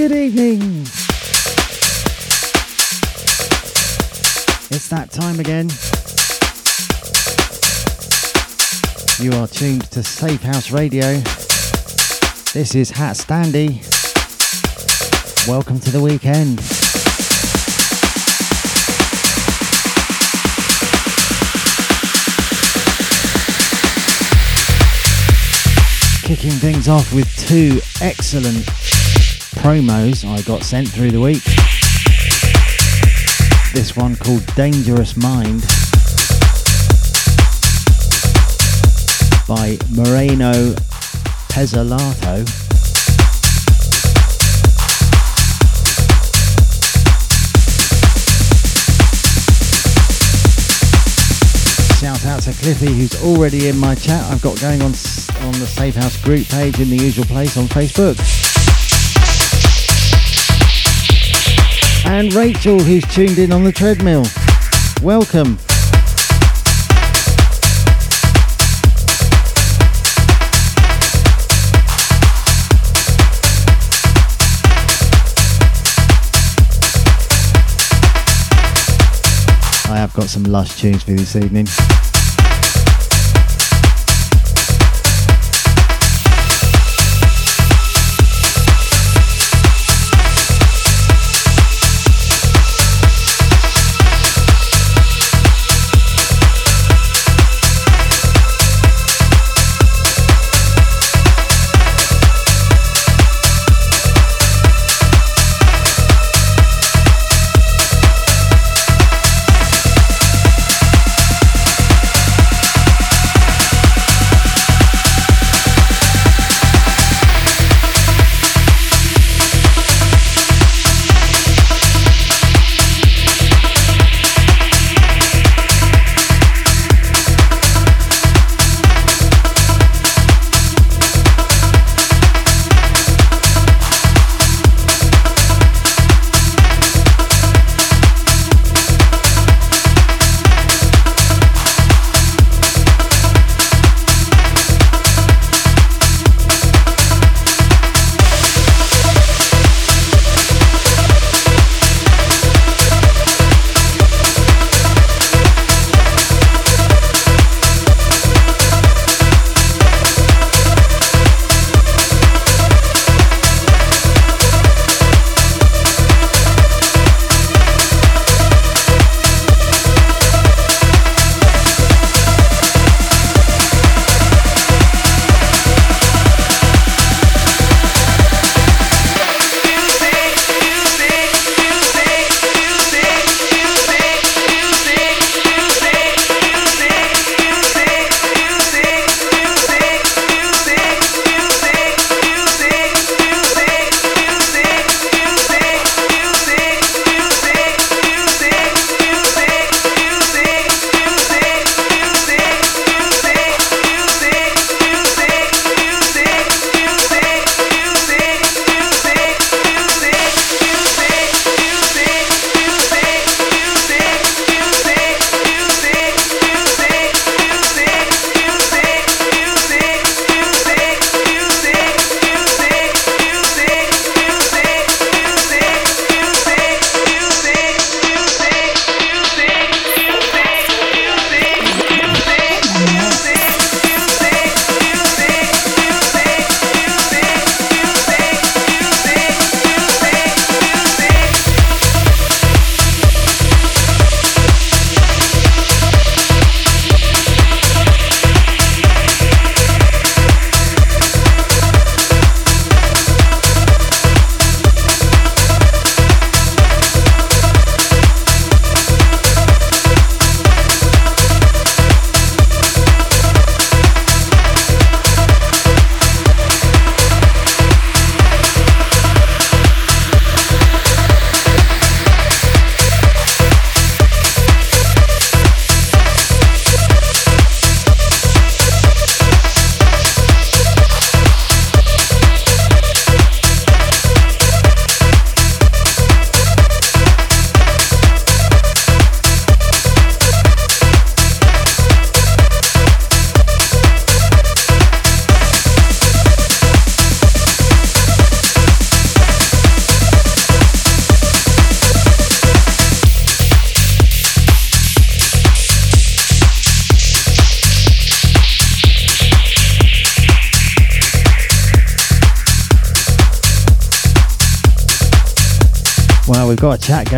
Good evening. It's that time again. You are tuned to Safehouse Radio. This is HatStandy. Welcome to the weekend. Kicking things off with two excellent promos I got sent through the week. This one called Dangerous Mind by Moreno Pezzolato. Shout out to Cliffy who's already in my chat I've got going on on the Safehouse group page in the usual place on Facebook. And Rachel who's tuned in on the treadmill. Welcome. I have got some lush tunes for this evening.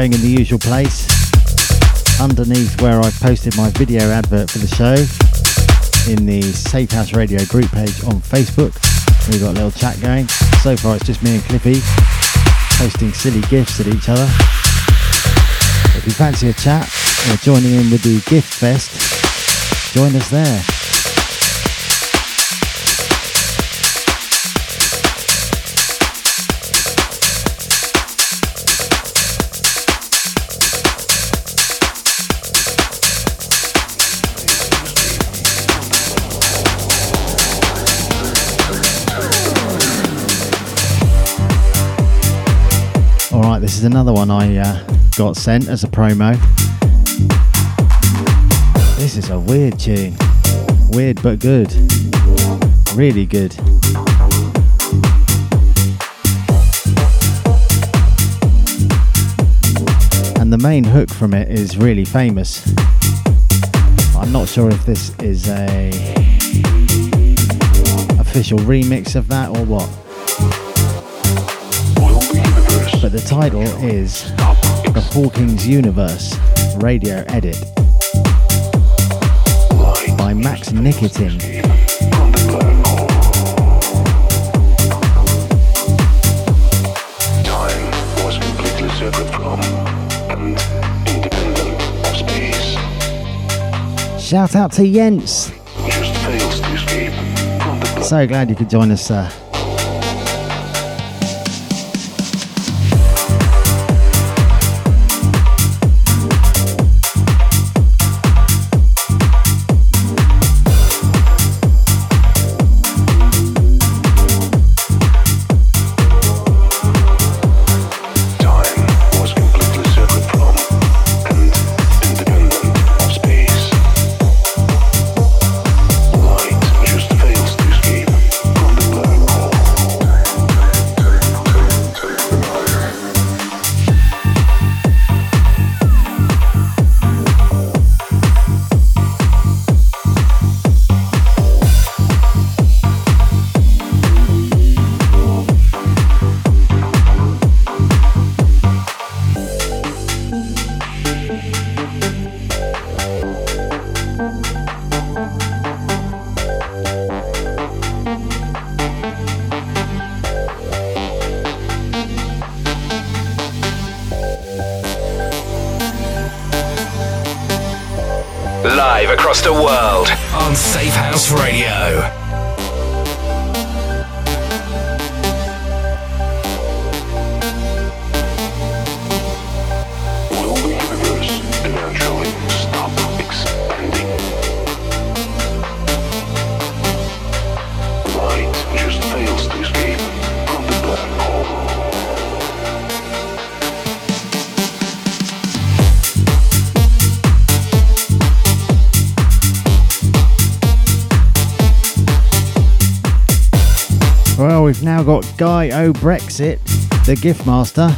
Going in the usual place underneath where I've posted my video advert for the show in the Safehouse Radio group page on Facebook. We've got a little chat going. So far, it's just me and Cliffy posting silly gifts at each other. If you fancy a chat or joining in with the gift fest, join us there. Is another one I uh, got sent as a promo. This is a weird tune. Weird but good. Really good. And the main hook from it is really famous. I'm not sure if this is a official remix of that or what the title is The Hawkings Universe Radio Edit by Max Nikitin. Shout out to Jens. So glad you could join us, sir. now Guy O Brexit, the gift master,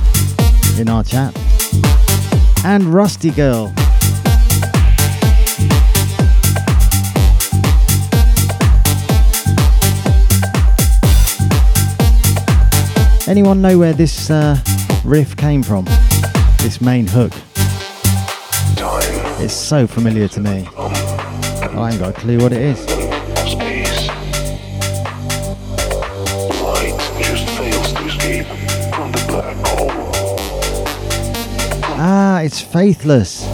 in our chat, and Rusty Girl. Anyone know where this uh, riff came from? This main hook? It's so familiar to me. I ain't got a clue what it is. It's Faithless.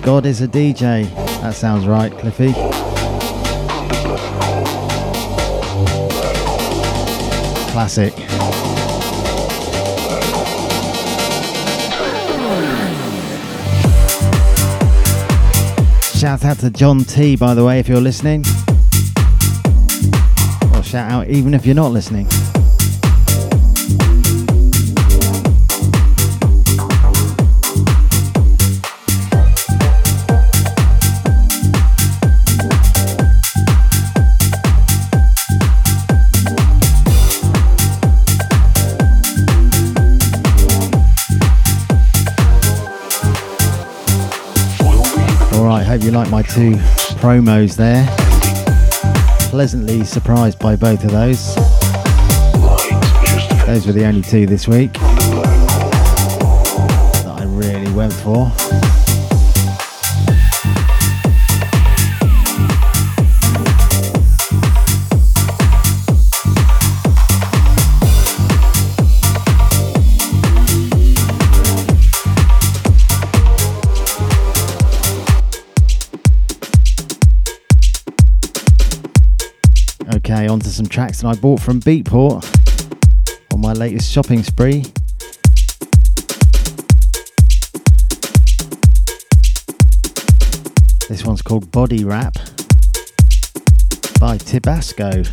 God is a DJ. That sounds right, Cliffy. Classic. Shout out to John T, by the way, if you're listening. Or shout out even if you're not listening. you like my two promos there. Pleasantly surprised by both of those. Those were the only two this week that I really went for. Okay, on to some tracks that I bought from Beatport on my latest shopping spree. This one's called Body Wrap by Tibasko.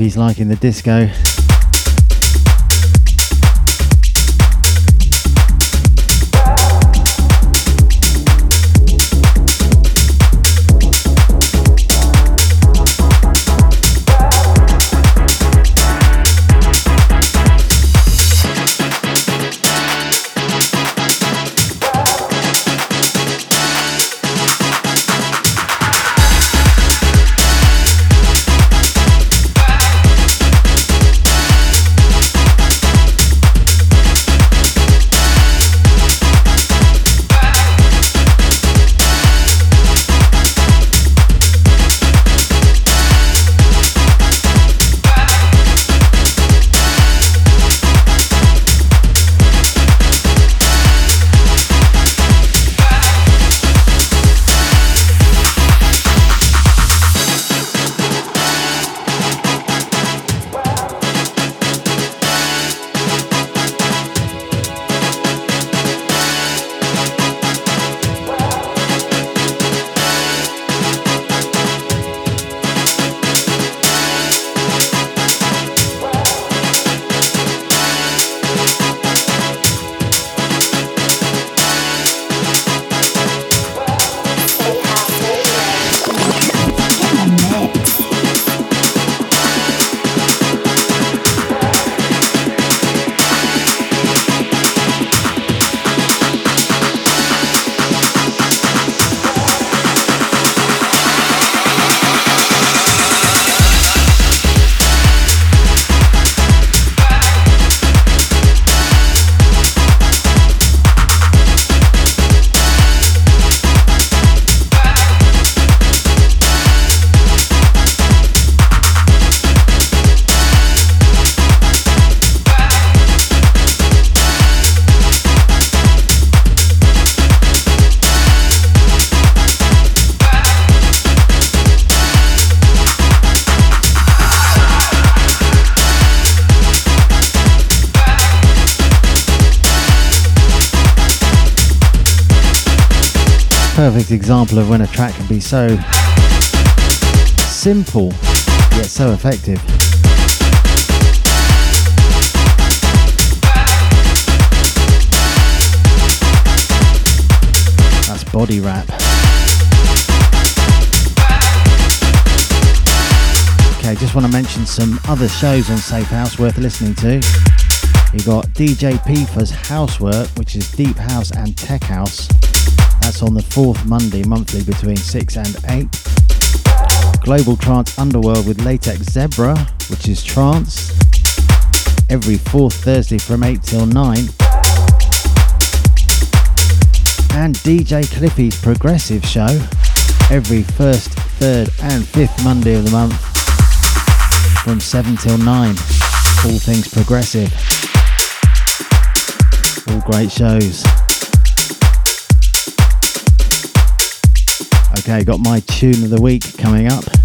Cliffy's liking the disco. Example of when a track can be so simple yet so effective. That's Body Wrap. Okay, just want to mention some other shows on Safehouse worth listening to. You got DJ Pifa's Housework, which is deep house and tech house. That's on the fourth Monday monthly between 6 and 8. Global Trance Underworld with Latex Zebra, which is trance, every fourth Thursday from 8 till 9. And DJ Cliffy's Progressive Show, every first, third, and fifth Monday of the month from 7 till 9. All things progressive. All great shows. Okay, got my tune of the week coming up.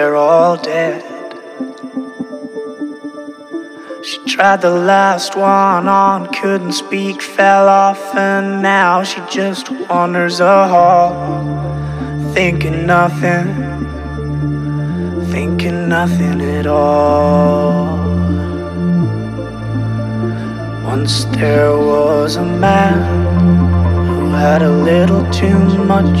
They're all dead. She Tried the last one on, couldn't speak, fell off, and now she just wanders a hall, thinking nothing, thinking nothing at all. Once there was a man who had a little too much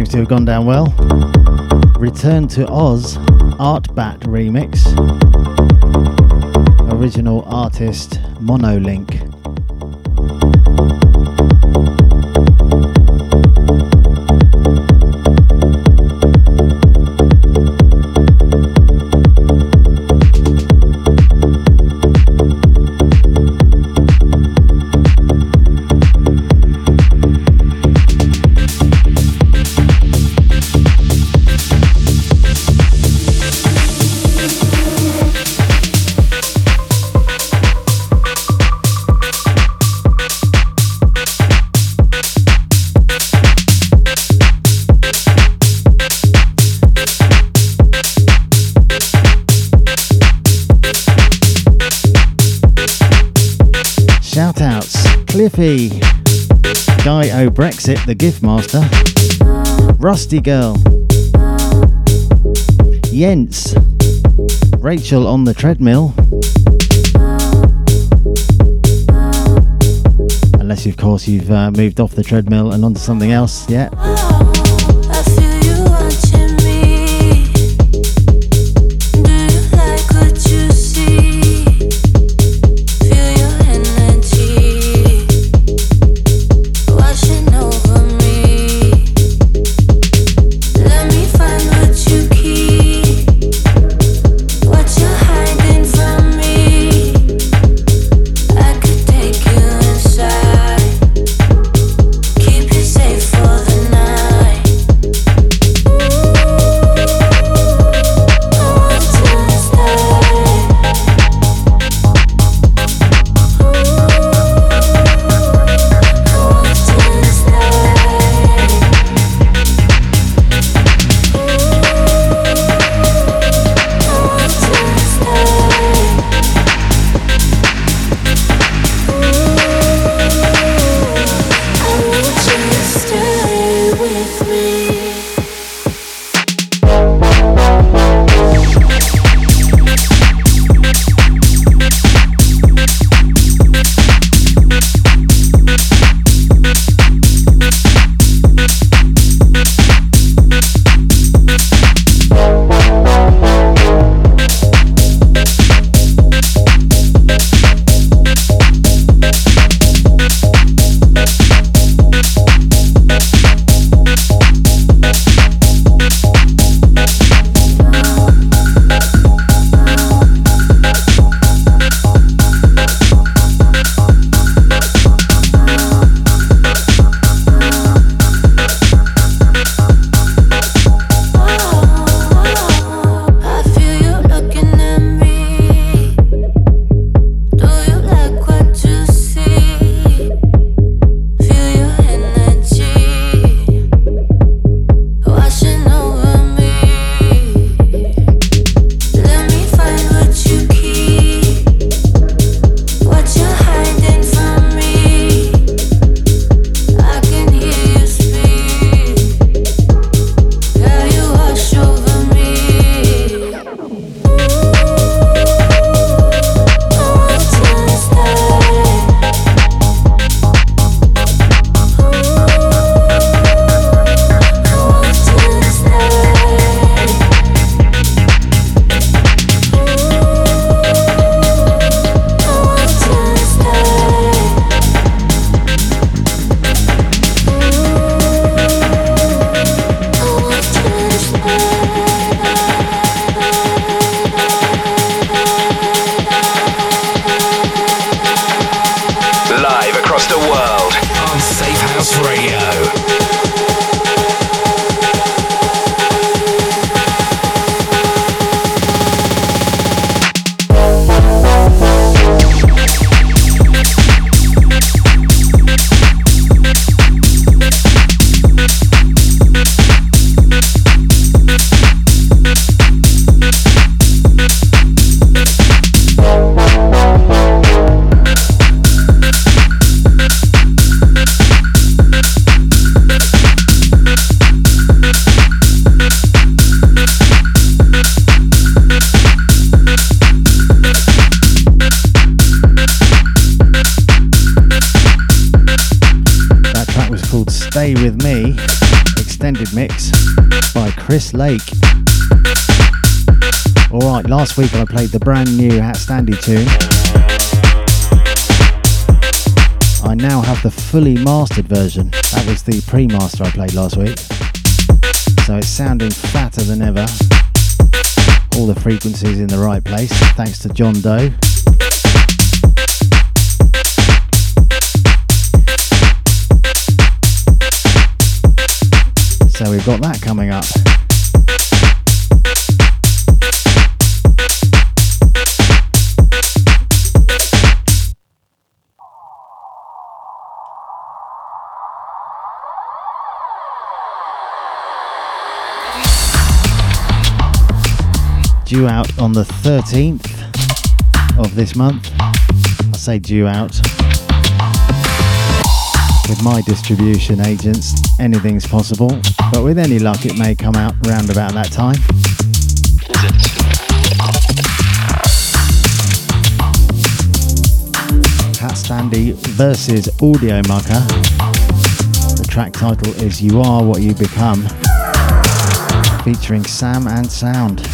Seems to have gone down well. Return to Oz Artbat remix. Original artist Monolink. Guy O Brexit, the Gift Master, Rusty Girl, Jens, Rachel on the treadmill. Unless, of course, you've uh, moved off the treadmill and onto something else yet. Last week I played the brand new HatStandy tune. I now have the fully mastered version. That was the pre master I played last week. So it's sounding fatter than ever. All the frequencies in the right place, thanks to John Doe. So we've got that coming up. Due out on the 13th of this month. I say due out. With my distribution agents, anything's possible, but with any luck, it may come out round about that time. HatStandy versus Audiomucker. The track title is You Are What You Become, featuring SamandSound.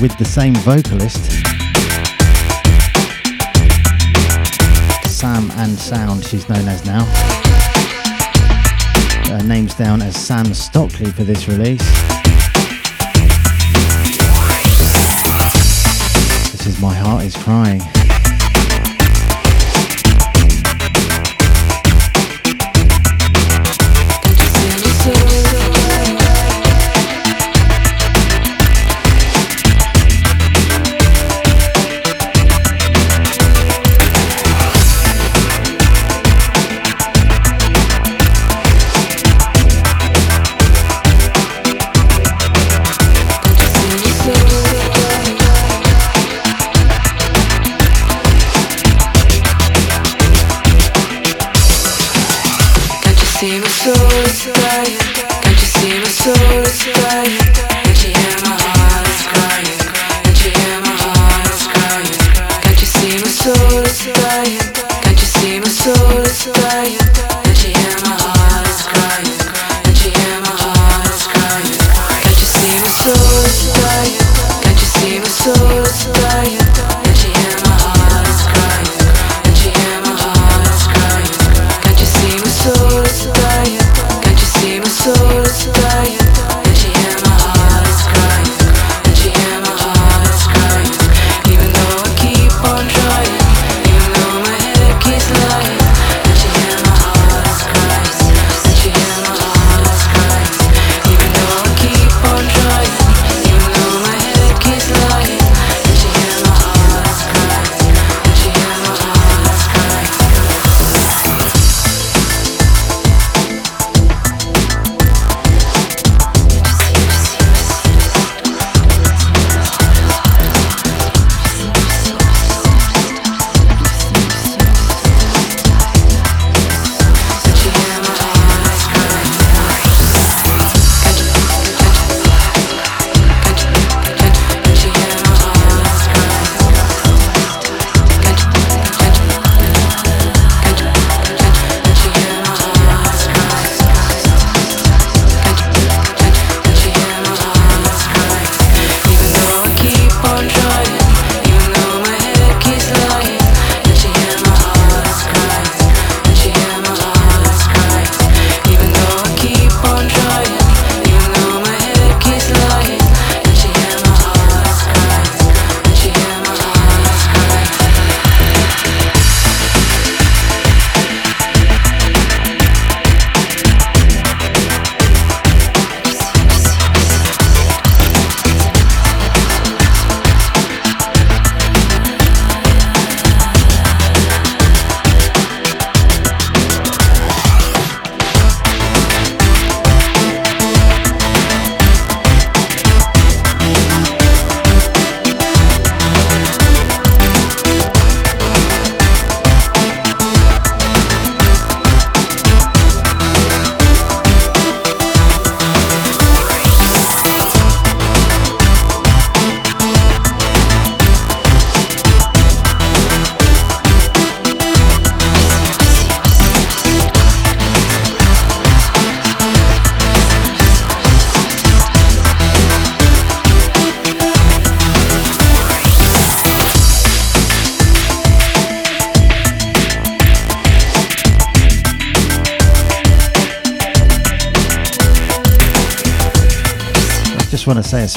With the same vocalist. SamandSound, she's known as now. Her name's down as Sam Stockley for this release. This is My Heart is Crying.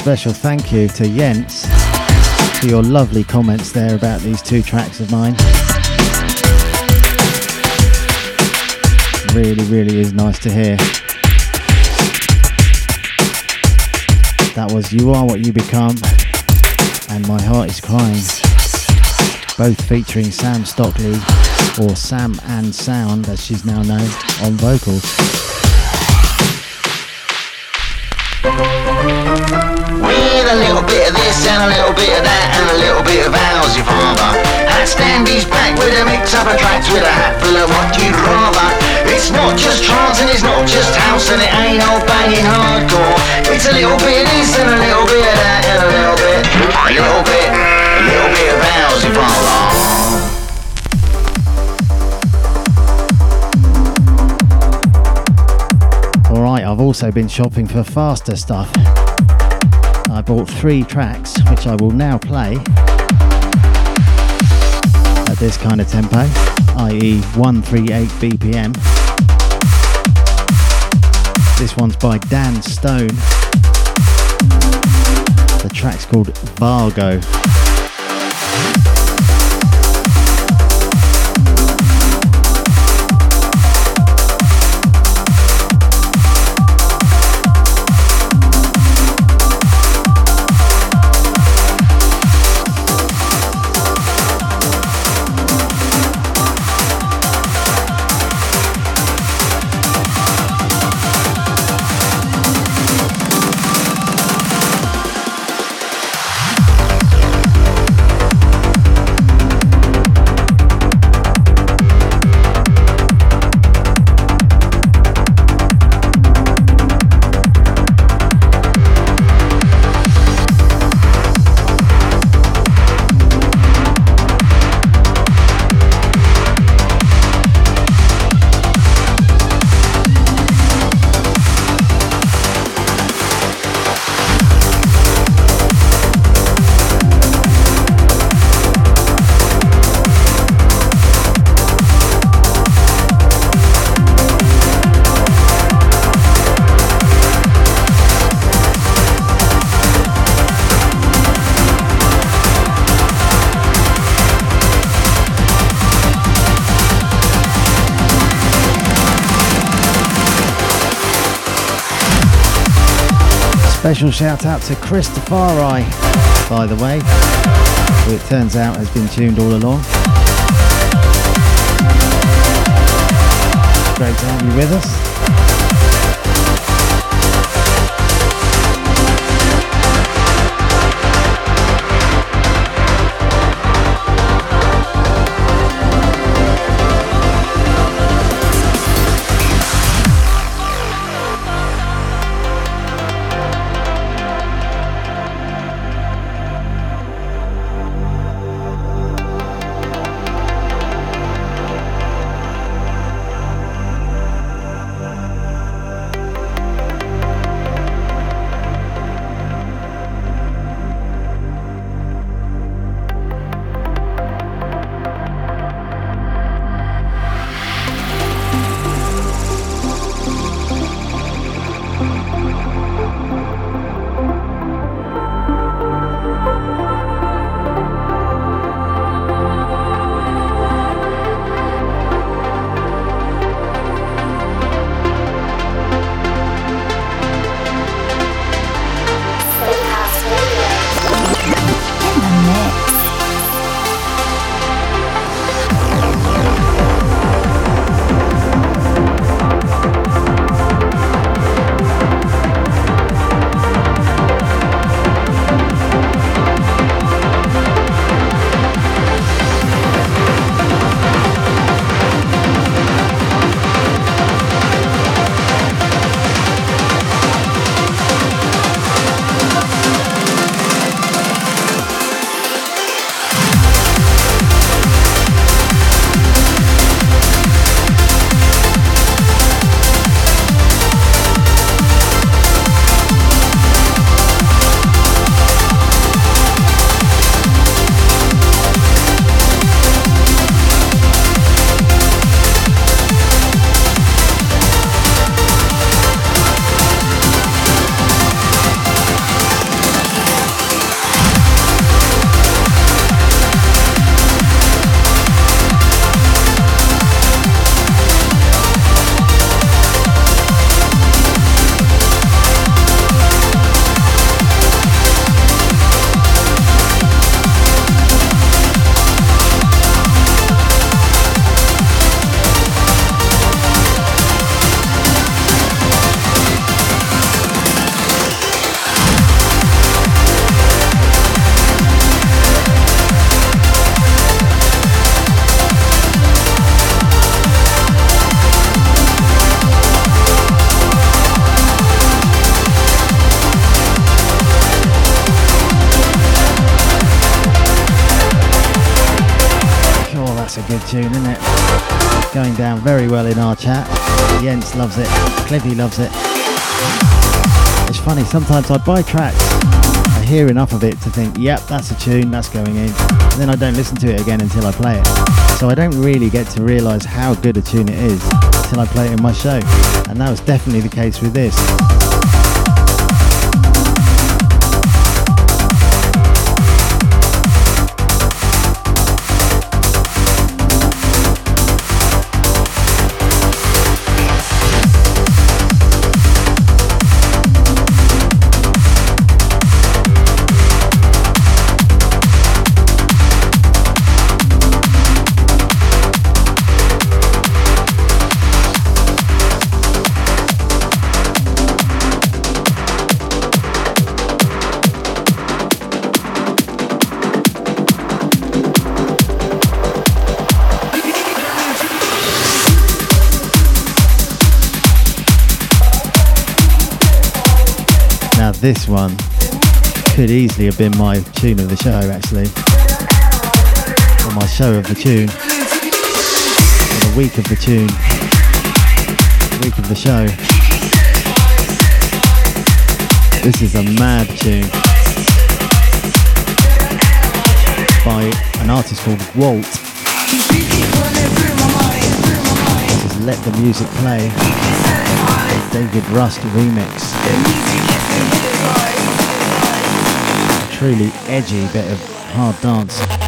Special thank you to Jens for your lovely comments there about these two tracks of mine. Really, really is nice to hear. That was You Are What You Become and My Heart Is Crying, both featuring Sam Stockley, or SamandSound as she's now known, on vocals. A little bit of this and a little bit of that and a little bit of ours, your father. HatStandy's back with a mix up of tracks with a hat full of what you'd rather. It's not just trance and it's not just house and it ain't all banging hardcore. It's a little bit of this and a little bit of that and a little bit, a little bit, a little bit of ours, your father. I've also been shopping for faster stuff. Bought three tracks, which I will now play at this kind of tempo, i.e., 138 BPM. This one's by Dan Stone. The track's called Vargo. Special shout out to Christopher by the way, who it turns out has been tuned all along. Great to have you with us. It. Loves it. It's funny, sometimes I buy tracks I hear enough of it to think, yep, that's a tune, that's going in. And then I don't listen to it again until I play it. So I don't really get to realise how good a tune it is until I play it in my show. And that was definitely the case with this. This one could easily have been my tune of the show, actually. Or my show of the tune. Or the week of the tune. The week of the show. This is a mad tune. By an artist called Walt. Is Let the Music Play. David Rust remix truly edgy bit of hard dance.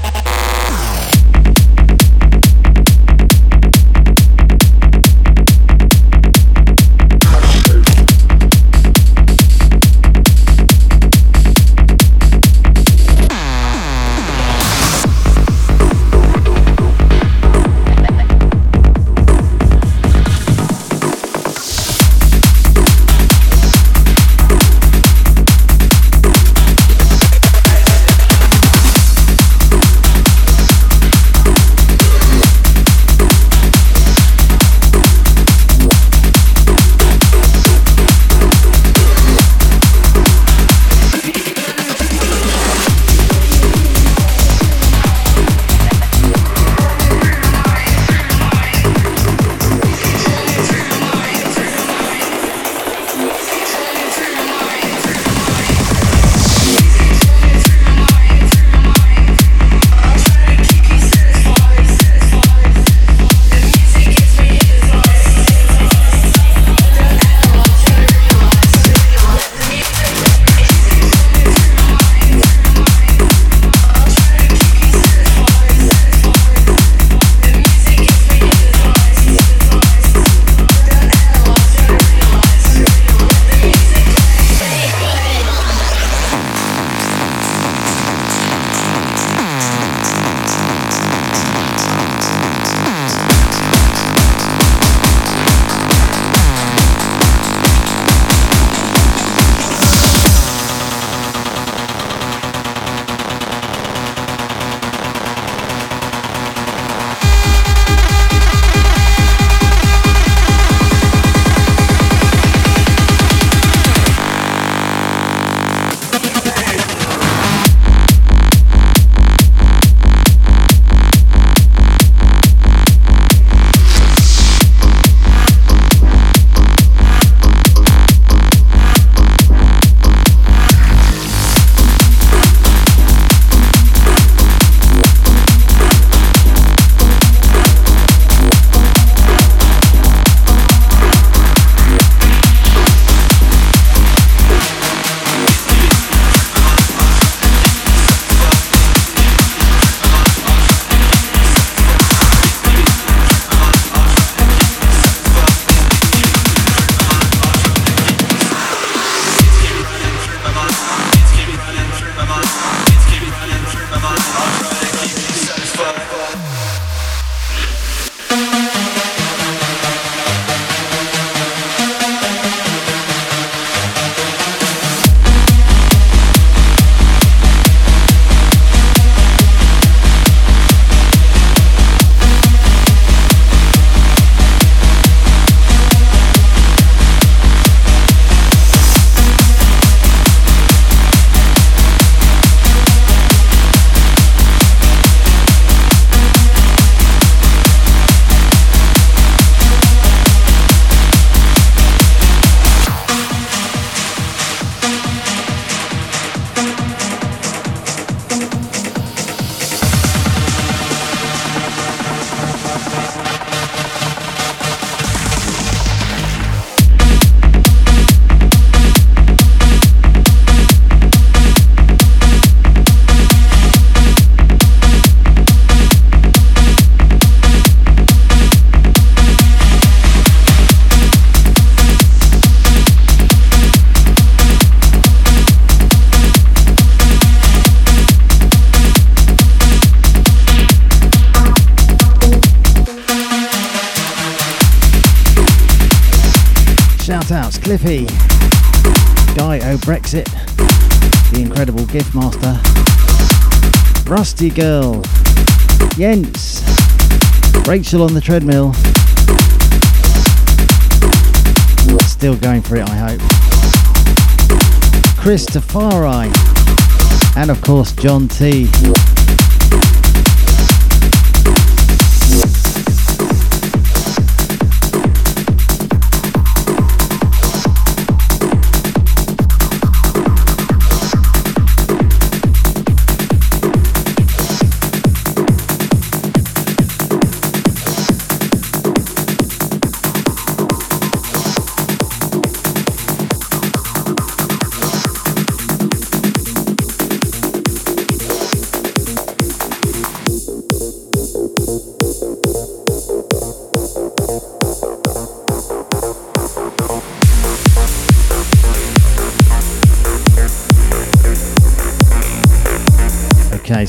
Shoutouts. Cliffy, Guy O Brexit, the incredible gift master, Rusty Girl, Jens, Rachel on the treadmill. Still going for it, I hope. Chris Tafari, and of course John T.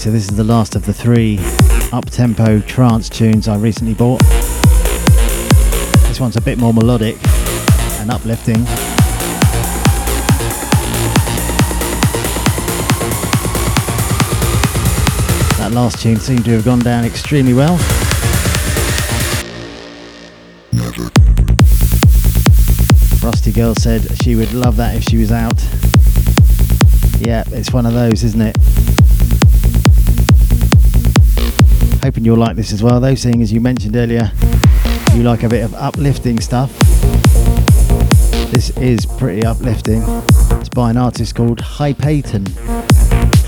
so this is the last of the three up-tempo trance tunes I recently bought. This one's a bit more melodic and uplifting. That last tune seemed to have gone down extremely well. Rusty Girl said she would love that if she was out. Yeah, it's one of those, isn't it? You'll like this as well, though, seeing as you mentioned earlier, you like a bit of uplifting stuff. This is pretty uplifting. It's by an artist called Hypaton.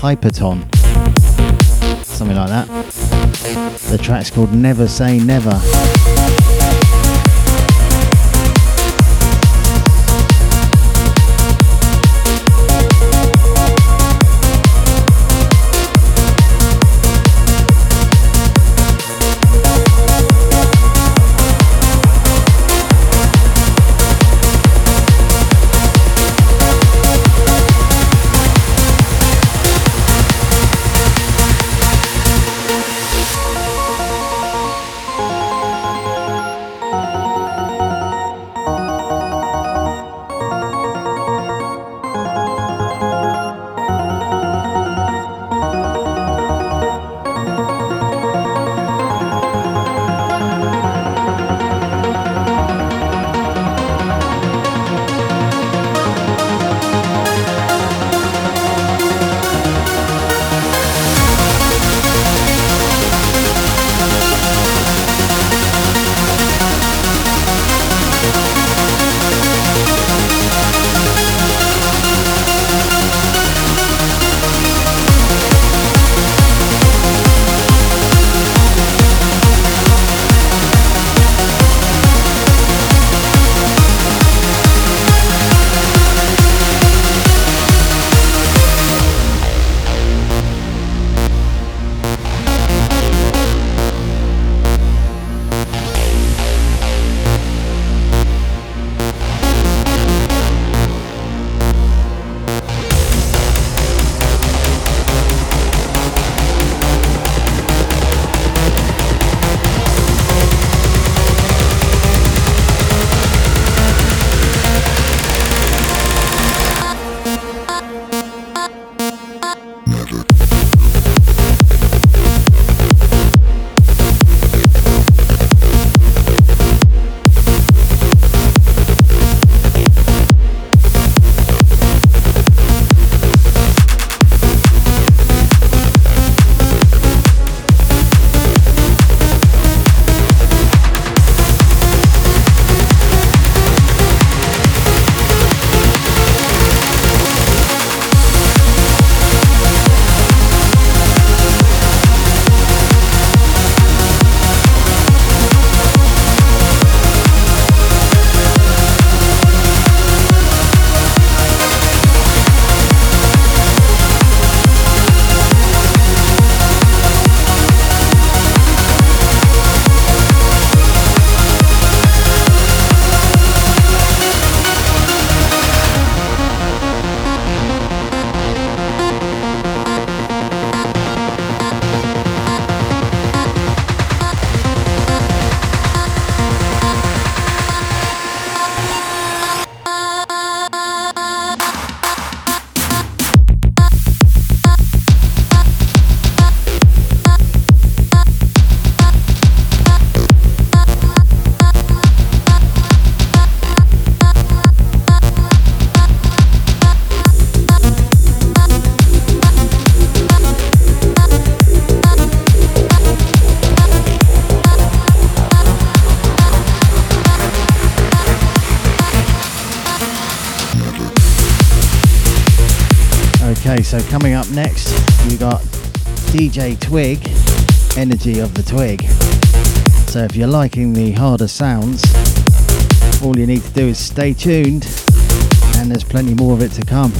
Hyperton. Something like that. The track's called Never Say Never. Okay, so coming up next, you got DJ Twig, Energy of the Twig. So if you're liking the harder sounds, all you need to do is stay tuned, and there's plenty more of it to come.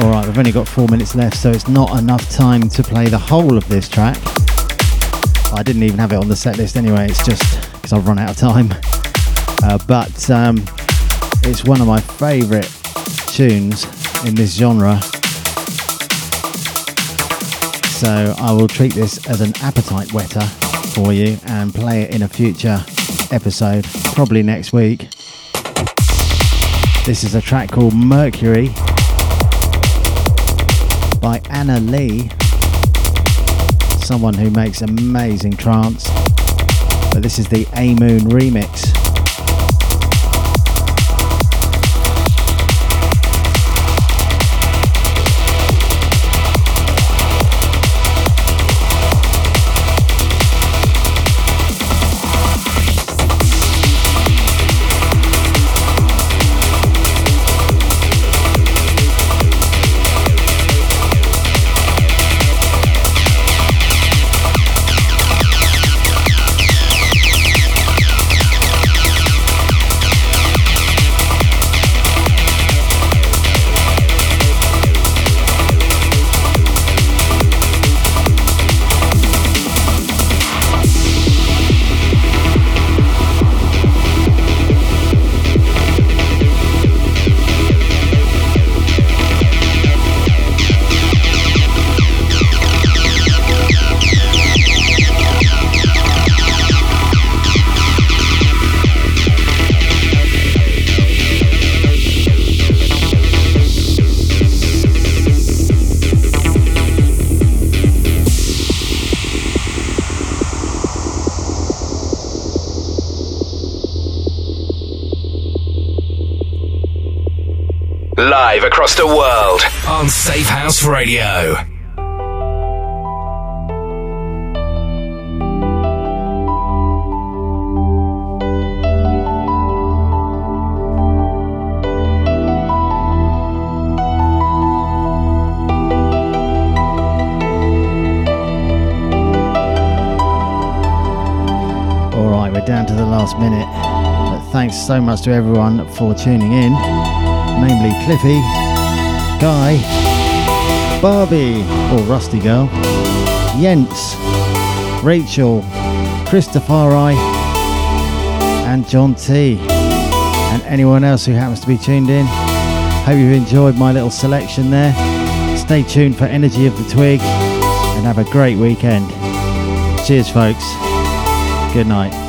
I've only got four minutes left, so it's not enough time to play the whole of this track. I didn't even have it on the set list anyway, it's just because I've run out of time. Uh, but um, it's one of my favourite tunes in this genre. So I will treat this as an appetite wetter for you and play it in a future episode, probably next week. This is a track called Mercury by Anna Lee, someone who makes amazing trance. But this is the A Moon remix. Radio. All right, we're down to the last minute. But thanks so much to everyone for tuning in, namely Cliffy, Guy, Barbie, or Rusty Girl, Jens, Rachel, Christopher and John T. And anyone else who happens to be tuned in. Hope you've enjoyed my little selection there. Stay tuned for Energy of the Twig and have a great weekend. Cheers, folks. Good night.